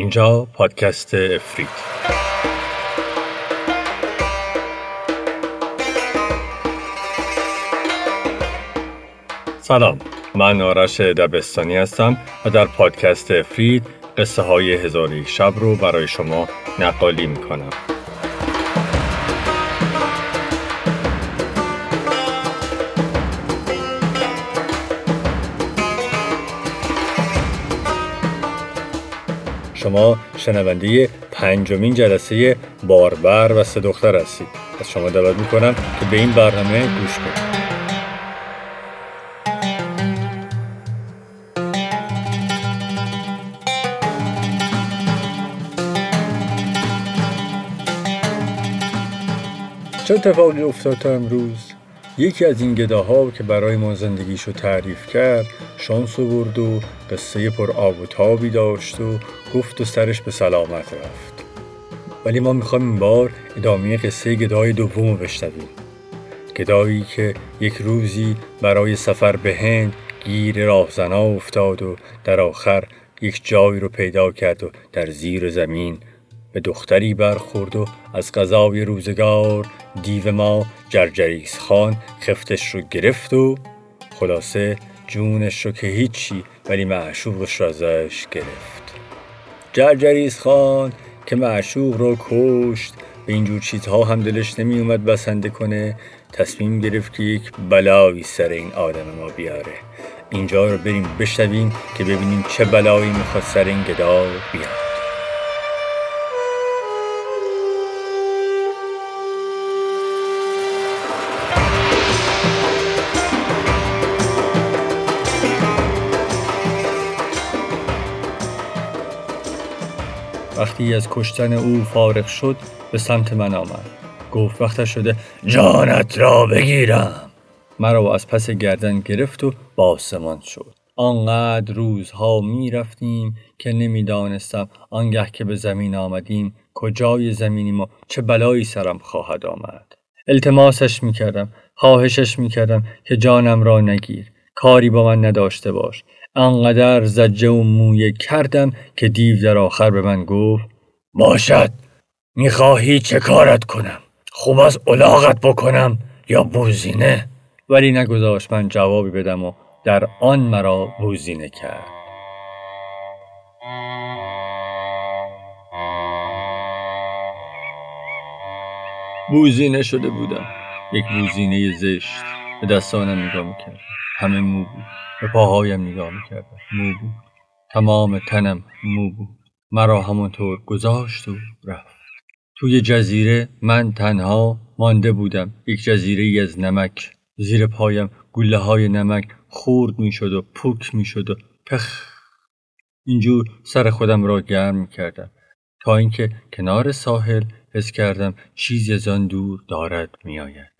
اینجا پادکست افرید. سلام من آرش دبستانی هستم و در پادکست افرید قصه های هزاری شب رو برای شما نقالی می‌کنم. شما شنونده پنجمین جلسه باربر و سه دختر هستید. از شما دعوت می‌کنم که به این برنامه گوش کنید. چه اتفاقی افتاد تا امروز؟ یکی از این گداها که برای ما زندگیشو تعریف کرد شانس برد و قصه پر آب و تابی داشت و گفت و سرش به سلامت رفت. ولی ما می‌خوایم این بار ادامه قصه گدای دوم رو بشنویم. گدایی که یک روزی برای سفر به هند گیر راهزنا افتاد و در آخر یک جایی رو پیدا کرد و در زیر زمین به دختری برخورد و از غذای روزگار دیو ما جرجریس خان خفتش رو گرفت و خلاصه جونش رو که هیچی ولی معشوقش رو ازش گرفت. جرجریس خان که معشوق رو کشت به اینجور چیزها هم دلش نمی اومد بسنده کنه. تصمیم گرفت که یک بلایی سر این آدم ما بیاره. اینجا رو بریم بشنویم که ببینیم چه بلایی می‌خواد سر این گدا بیاره. وقتی از کشتن او فارغ شد به سمت من آمد. گفت وقت شده جانت را بگیرم. مرا از پس گردن گرفت و با آسمان شد. آنقدر روزها می رفتیم که نمی‌دانستم آنگه که به زمین آمدیم کجای زمینیم و چه بلایی سرم خواهد آمد. التماسش می کردم خواهشش می کردم که جانم را نگیر. کاری با من نداشته باش. انقدر زجه و مویه کردم که دیو در آخر به من گفت باشد می‌خواهی چه کارت کنم؟ خوب از الاغت بکنم یا بوزینه؟ ولی نگذاشت من جوابی بدم و در آن مرا بوزینه کرد. بوزینه شده بودم. یک بوزینه زشت به دستانم نگاه می‌کرد. همه مو بود. به پاهایم نگاه می‌کردم. مو بود. تمام تنم مو بود. مرا همانطور گذاشت و رفت. توی جزیره من تنها مانده بودم. یک جزیره ای از نمک. زیر پایم گله های نمک خورد می‌شد و پوک می‌شد و پخ. اینجور سر خودم را گرم می‌کردم. تا اینکه کنار ساحل حس کردم چیزی از آن دور دارد میآید.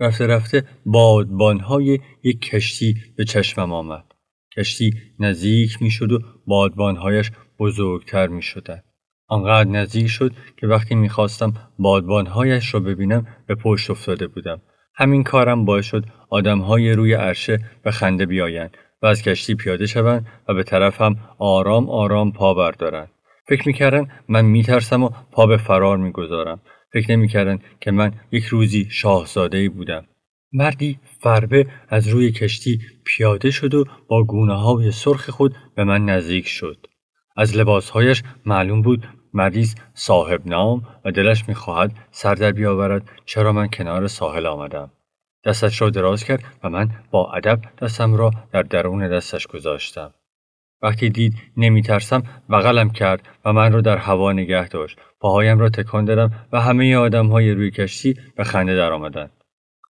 رفته رفته بادبانهای یک کشتی به چشمم آمد. کشتی نزدیک می شد و بادبانهایش بزرگتر می شدن. آنقدر نزدیک شد که وقتی می‌خواستم بادبانهایش را ببینم به پشت افتاده بودم. همین کارم باعث شد آدمهای روی عرشه به خنده بیایند و از کشتی پیاده شوند و به طرفم آرام آرام پا بردارند. فکر می‌کردن من میترسم و پا به فرار می‌گذارم فکر نمی‌کردند که من یک روزی شاهزاده بودم. مردی فربه از روی کشتی پیاده شد و با گونه های سرخ خود به من نزدیک شد. از لباسهایش معلوم بود مردی صاحب نام و دلش می‌خواهد سر در بیاورد چرا من کنار ساحل آمدم. دستش را دراز کرد و من با ادب دستم را در درون دستش گذاشتم. وقتی دید نمیترسم بغلم کرد و من را در هوا نگه داشت. پاهایم را تکان دادم و همه آدم های روی کشتی به خنده درآمدند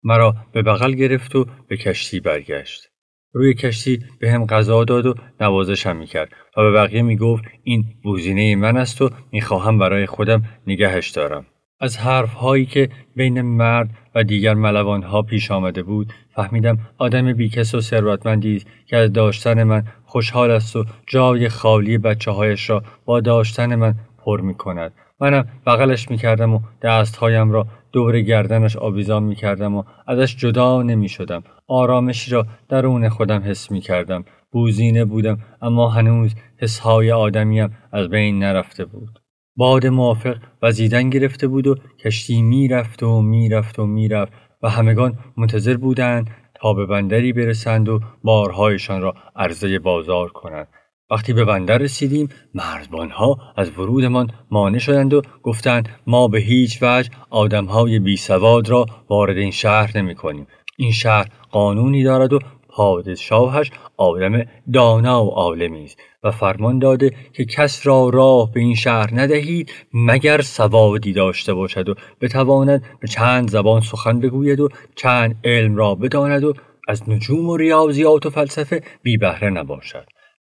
مرا به بغل گرفت و به کشتی برگشت. روی کشتی به هم غذا داد و نوازشم می‌کرد و به بقیه می‌گفت این بوزینه من است و می‌خواهم برای خودم نگهش دارم. از حرف هایی که بین مرد و دیگر ملوان ها پیش آمده بود فهمیدم آدم بیکس و ثروتمندی است که از داشتن من خوشحال است و جای خالی بچه هایش را با داشتن من پر می کند. منم بغلش می کردم و دستهایم را دور گردنش آویزان می کردم و ازش جدا نمی شدم. آرامشی را درون خودم حس می کردم بوزینه بودم اما هنوز حسهای آدمیم از بین نرفته بود باد موافق وزیدن گرفته بود و کشتی می‌رفت و می‌رفت و می‌رفت و همگان منتظر بودند تا به بندری برسند و بارهایشان را عرضه بازار کنند وقتی به بندر رسیدیم مرزبانها از ورودمان مانع شدند و گفتند ما به هیچ وجه آدمهای بی سواد را وارد این شهر نمی کنیم. این شهر قانونی دارد و پادشاهش آدم دانا و عالمی است و فرمان داده که کس را راه به این شهر ندهید مگر سوادی داشته باشد و بتواند به چند زبان سخن بگوید و چند علم را بداند و از نجوم و ریاضیات و فلسفه بی بهره نباشد.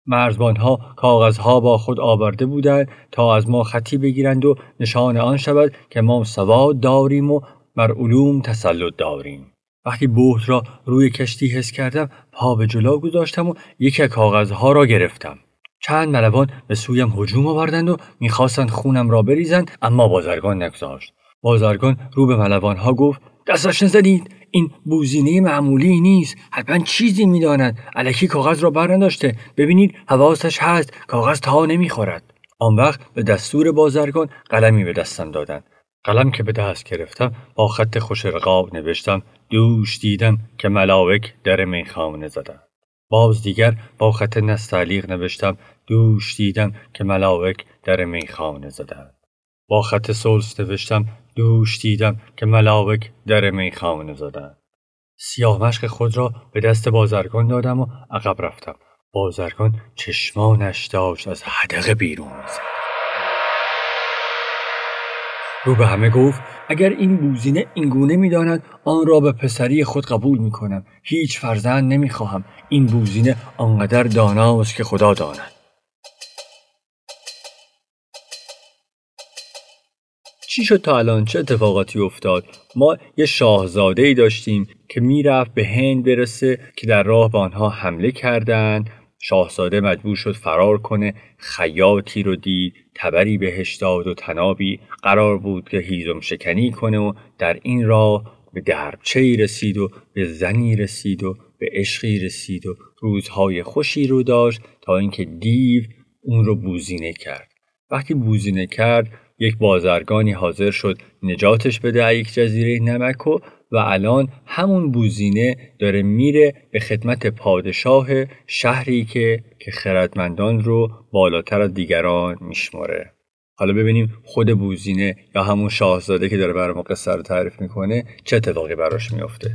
مرزبانها کاغذها با خود آورده بودند تا از ما خطی بگیرند و نشان آن شود که ما سواد داریم و بر علوم تسلط داریم. وقتی بوت را روی کشتی حس کردم پا به جلو گذاشتم و یکی کاغذها را گرفتم. چند ملوان به سویم هجوم آوردند و می‌خواستند خونم را بریزند اما بازرگان نگذاشت. بازرگان رو به ملوانها گفت دستش نزدید این بوزینه معمولی نیست حتما چیزی می‌داند. علکی کاغذ را برنداشته. ببینید حواسش هست کاغذ تا نمی‌خورد. آن وقت به دستور بازرگان قلمی به دستم دادند. قلم که به دست گرفتم با خط خوش رقاب نوشتم دوش دیدم که ملاوک در میخانه زدند. باز دیگر با خط نستعلیق نوشتم دوش دیدم که ملاوک در میخانه زدند. با خط سلس نوشتم دوش دیدم که ملاوک در میخانه زدند. سیاه مشق خود را به دست بازرگان دادم و عقب رفتم. بازرگان چشمانش داشت از حدقه بیرون زد رو به همه گفت اگر این بوزینه اینگونه می‌داند آن را به پسری خود قبول می کنم هیچ فرزند نمی خواهم این بوزینه آنقدر داناست که خدا داند. چی شد تا الان؟ چه اتفاقاتی افتاد؟ ما یه شاهزاده ای داشتیم که می‌رفت به هند برسه که در راه به آنها حمله کردند. شاهزاده مجبور شد فرار کنه. خیاطی رو دید تبری بهش داد و تنابی قرار بود که هیزم شکنی کنه و در این راه به دربچه رسید و به زنی رسید و به عشقی رسید و روزهای خوشی رو داشت تا اینکه دیو اون رو بوزینه کرد. وقتی بوزینه کرد یک بازرگانی حاضر شد نجاتش بده. یک جزیره نمک و و الان همون بوزینه داره میره به خدمت پادشاه شهری که که خردمندان رو بالاتر از دیگران میشماره. حالا ببینیم خود بوزینه یا همون شاهزاده که داره برای ما قصه رو تعریف می‌کنه چه اتفاقی براش میافته.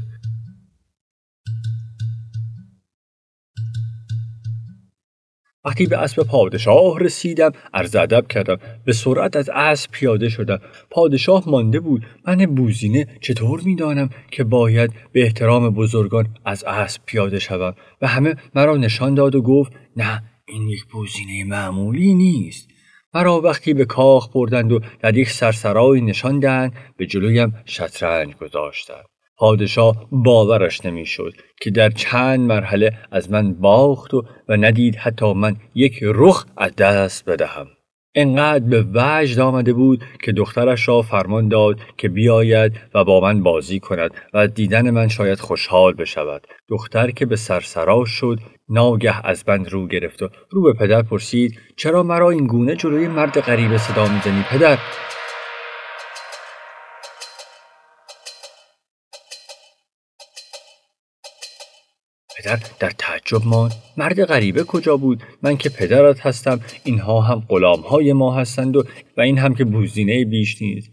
وقتی به اسب پادشاه رسیدم عرض ادب کردم. به سرعت از اسب پیاده شدم. پادشاه مانده بود. من بوزینه چطور می‌دانم که باید به احترام بزرگان از اسب پیاده شوم؟ و همه مرا نشان داد و گفت نه این یک بوزینه معمولی نیست. مرا وقتی به کاخ بردند و در یک سرسرایی نشاندند به جلویم شطرنج گذاشتند. پادشاه باورش نمی‌شد که در چند مرحله از من باخت و, و ندید حتی من یک رخ از دست بدهم. انقدر به وجد آمده بود که دخترش را فرمان داد که بیاید و با من بازی کند و دیدن من شاید خوشحال بشود. دختر که به سرسرا شد ناگه از بند رو گرفت و رو به پدر پرسید چرا مرا این گونه جلوی مرد غریب صدا می‌زنی پدر؟ پدر در تعجب ماند. مرد غریبه کجا بود؟ من که پدرت هستم. اینها هم های ما هستند و, و این هم که بوزینه بیش نیست.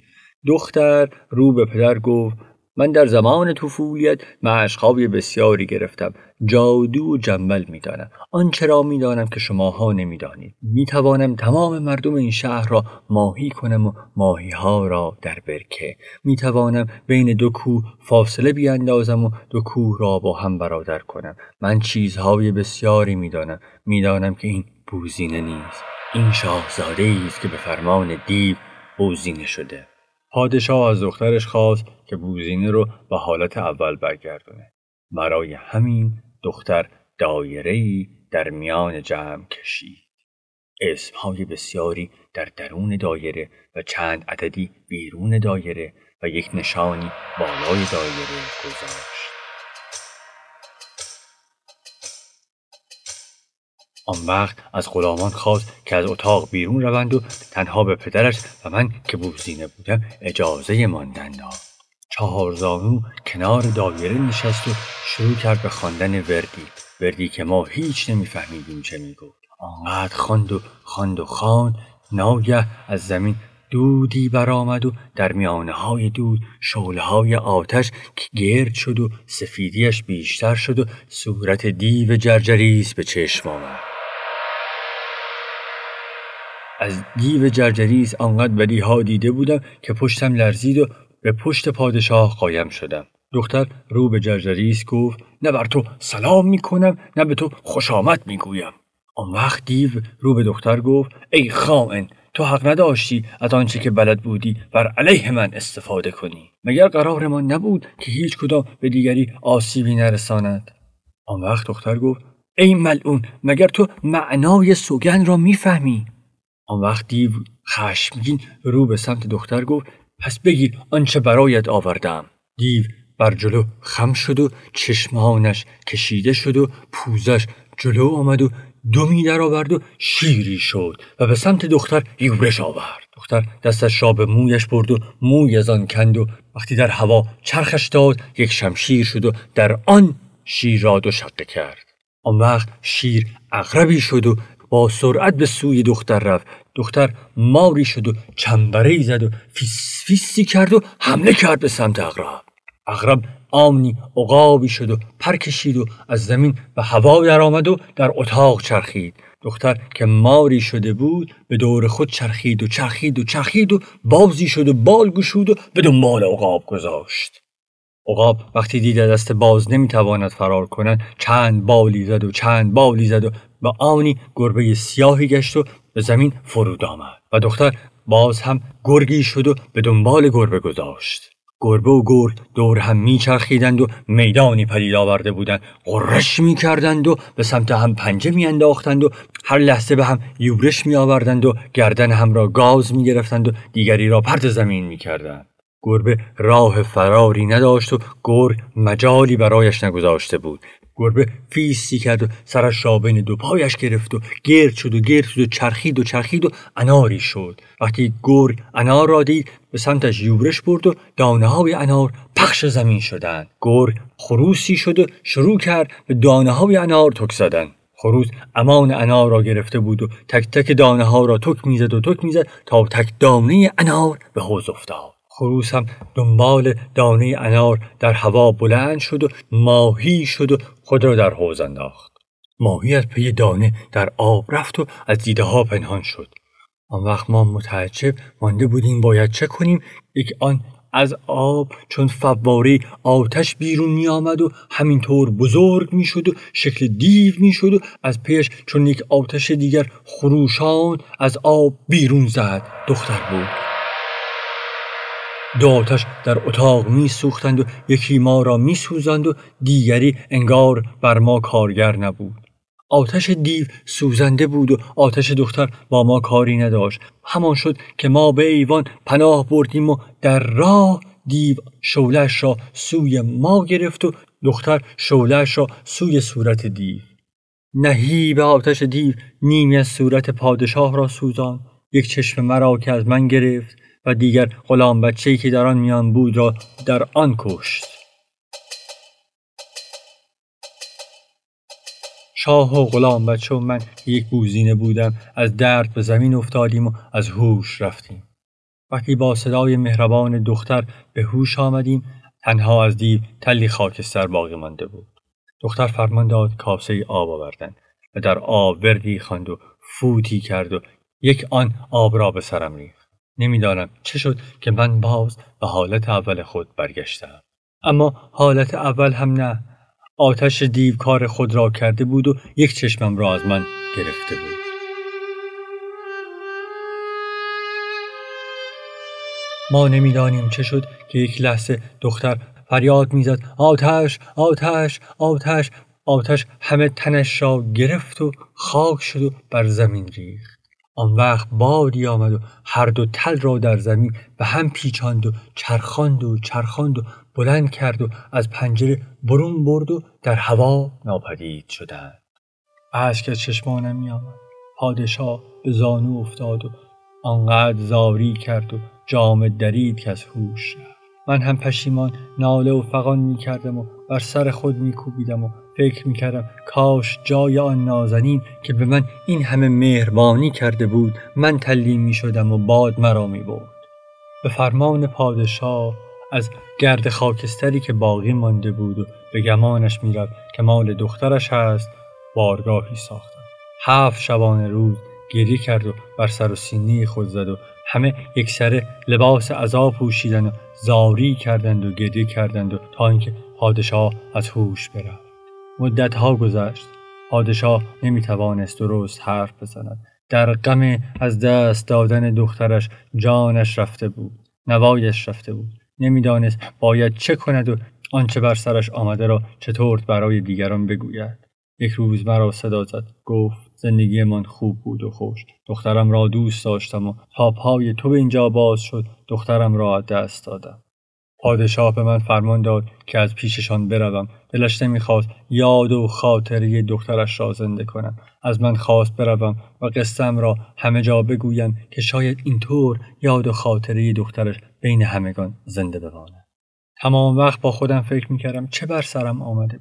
دختر رو به پدر گفت من در زمان طفولیت مشقهای بسیاری گرفتم. جادو و جنبل می‌دانم. آنچه را می‌دانم که شماها نمی‌دانید. می‌توانم تمام مردم این شهر را ماهی کنم و ماهی ها را در برکه. می‌توانم بین دو کوه فاصله بیاندازم و دو کوه را با هم برادر کنم. من چیزهای بسیاری می‌دانم. می‌دانم که این بوزینه نیست. این شاهزاده است که به فرمان دیو بوزینه شده. پادشاه از دخترش خواست که بوزینه رو به حالت اول برگردونه. برای همین دختر دایره‌ای در میان جمع کشید. اسمهای بسیاری در درون دایره و چند عددی بیرون دایره و یک نشانی بالای دایره گذاشت. آن وقت از غلامان خواست که از اتاق بیرون روند و تنها به پدرش و من که بوزینه بودم اجازه ماندن داد. چهارزانو کنار دایره نشست و شروع کرد به خواندن وردی. وردی که ما هیچ نمیفهمیدیم چه می‌گفت. آنقدر خواند و خواند و خواند ناگه از زمین دودی برآمد و در میانه های دود شعله های آتش که گرد شد و سفیدیش بیشتر شد و صورت دیو جرجریس به چشم آمد. از دیو جرجریس آنقدر بدیها دیده بودم که پشتم لرزید و به پشت پادشاه قایم شدم. دختر رو به جرجریس گفت نه بر تو سلام می‌کنم نه به تو خوش آمد می‌گویم. آن وقت دیو رو به دختر گفت ای خائن تو حق نداشتی از آنچه که بلد بودی بر علیه من استفاده کنی. مگر قرارمان نبود که هیچ کدام به دیگری آسیبی نرساند؟ آن وقت دختر گفت ای ملعون مگر تو معنای سوگن را می‌فهمی؟ آن وقت دیو خشمگین رو به سمت دختر گفت پس بگیر آنچه برایت آوردم. دیو بر جلو خم شد و چشمانش کشیده شد و پوزش جلو آمد و دمی در آورد و شیری شد و به سمت دختر یورش آورد. دختر دستش را به مویش برد و موی از آن کند و وقتی در هوا چرخش داد یک شمشیر شد و در آن شیر را دو شقه کرد. آن وقت شیر عقربی شد و با سرعت به سوی دختر رفت. دختر ماری شد و چنبره زد و فیس فیسی کرد و حمله کرد به سمت عقرب. اغرب آمنی عقابی شد و پر کشید و از زمین به هوا درآمد و در اتاق چرخید. دختر که ماری شده بود به دور خود چرخید و چرخید و چرخید و بازی شد و بال گشود و به دنبال عقاب گذاشت. عقاب وقتی دید دست باز نمی‌تواند فرار کند چند بالی زد و چند بالی زد و به آنی گربه سیاهی گشت و به زمین فرود آمد و دختر باز هم گرگی شد و به دنبال گربه گذاشت. گربه و گرگ دور هم میچرخیدند و میدانی پدید آورده بودند. قرش می‌کردند و به سمت هم پنجه میانداختند و هر لحظه به هم یورش میآوردند و گردن هم را گاز می‌گرفتند و دیگری را پرت زمین می‌کردند. گربه راه فراری نداشت و گرگ مجالی برایش نگذاشته بود. گربه فیسی کرد و سرش را بین دو پایش گرفت و گرد شد و گرد شد و چرخید و چرخید و اناری شد. وقتی گرگ انار را دید به سمتش یورش برد و دانه های انار پخش زمین شدند. گرگ خروسی شد و شروع کرد به دانه های انار تک زدن. خروس امان انار را گرفته بود و تک تک دانه ها را تک می‌زد و تک می‌زد تا تک دانه انار به حوز افتاد. خروس هم دنبال دانه انار در هوا بلند شد و ماهی شد و خود را در حوز انداخت. ماهی از پی دانه در آب رفت و از دیده ها پنهان شد. آن وقت ما متعجب مانده بودیم باید چه کنیم؟ یک آن از آب چون فواری آتش بیرون می آمد و همینطور بزرگ می شد و شکل دیو می شد و از پیش چون یک آتش دیگر خروشان از آب بیرون زد. دختر بود. دو آتش در اتاق می سوختند و یکی ما را می سوزند و دیگری انگار بر ما کارگر نبود. آتش دیو سوزنده بود و آتش دختر با ما کاری نداشت. همان شد که ما به ایوان پناه بردیم و در راه دیو شولش را سوی ما گرفت و دختر شولش را سوی صورت دیو. به آتش دیو نیمی از صورت پادشاه را سوزان یک چشم مرا که از من گرفت. و دیگر غلام بچه‌ای که در آن میان بود را در آن کشت. شاه و غلام بچه و من یک بوزینه بودم از درد به زمین افتادیم و از هوش رفتیم. وقتی با صدای مهربان دختر به هوش آمدیم تنها از دیو تلی خاکستر باقی مانده بود. دختر فرمان داد کاسه آب آوردن و در آب وردی خواند و فوتی کرد و یک آن آب را به سرم ریخت. نمی‌دانم چه شد که من باز به حالت اول خود برگشتم. اما حالت اول هم نه. آتش دیو کار خود را کرده بود و یک چشمم را از من گرفته بود. ما نمی‌دانیم چه شد که یک لحظه دختر فریاد می‌زد. آتش آتش آتش. آتش همه تنش را گرفت و خاک شد و بر زمین ریخت. آن وقت بادی آمد و هر دو تل را در زمین به هم پیچاند و چرخاند و چرخاند و بلند کرد و از پنجره برون برد و در هوا ناپدید شدند. اشک از چشمانم می آمد پادشاه به زانو افتاد و آنقدر زاری کرد و جام درید که از هوش من هم پشیمان ناله و فقان می کردم و بر سر خود می کوبیدم و فکر می کردم کاش جای آن نازنین که به من این همه مهربانی کرده بود من تلیم می شدم و باد مرا می برد. به فرمان پادشاه از گرد خاکستری که باقی مانده بود و به گمانش می‌رفت که مال دخترش هست بارگاهی ساختم هفت شبانه روز گریه کرد و بر سر و سینه خود زد و همه یک سره لباس عذاب پوشیدن و زاری کردند و گریه کردند و تا اینکه پادشاه از هوش برفت مدتها گذشت. پادشاه نمی‌توانست درست حرف بزند. در غم از دست دادن دخترش جانش رفته بود نوایش رفته بود. نمی‌دانست باید چه کند و آنچه بر سرش آمده را چطور برای دیگران بگوید. یک روز مرا صدا زد. گفت زندگیمان خوب بود و خوش دخترم را دوست داشتم و تا تو به اینجا باز شد. دخترم را دست دادم. پادشاه به من فرمان داد که از پیششان بروم. دلش نمی‌خواست یاد و خاطره دخترش را زنده کنم. از من خواست بروم و قصم را همه جا بگویم که شاید اینطور یاد و خاطره دخترش بین همگان زنده بماند. تمام وقت با خودم فکر می‌کردم چه بر سرم آمده.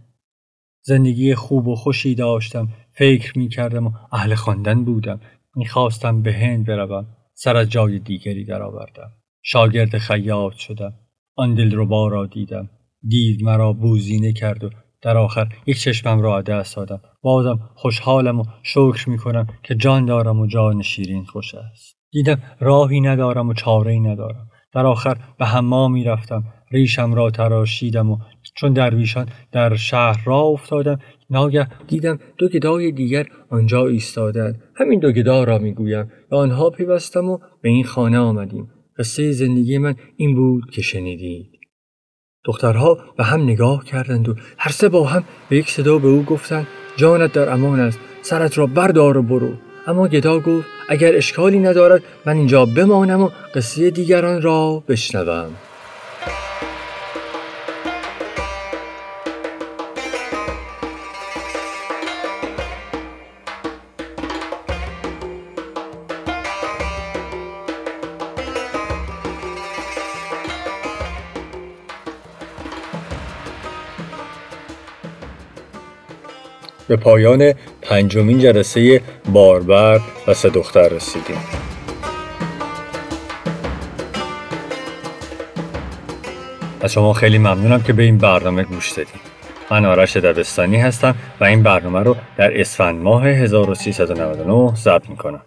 زندگی خوب و خوشی داشتم فکر می‌کردم و اهل خواندن بودم. می‌خواستم به هند بروم سر از جای دیگری درآوردم. شاگرد خیاط شدم. آن دلربا را دیدم. دید مرا بوزینه کرد و در آخر یک چشمم را دست دادم. بازم خوشحالم و شکر می‌کنم که جان دارم و جان شیرین خوش است. دیدم راهی ندارم و چاره ندارم. در آخر به حمام رفتم. ریشم را تراشیدم و چون درویشان در شهر را افتادم ناگه دیدم دو گدای دیگر آنجا ایستادند. همین دو گدا را می‌گویم. به آنها پیوستم و به این خانه آمدیم. قصه زندگی من این بود که شنیدید. دخترها به هم نگاه کردند و هر سه با هم به یک صدا به او گفتند جانت در امان است سرت را بردار و برو. اما گدا گفت اگر اشکالی ندارد من اینجا بمانم و قصه دیگران را بشنوم. به پایان پنجمین جلسه باربر و سه دختر رسیدیم. از شما خیلی ممنونم که به این برنامه گوش دادید من آرش دبستانی هستم و این برنامه رو در اسفند ماه 1399 ضبط می‌کنم.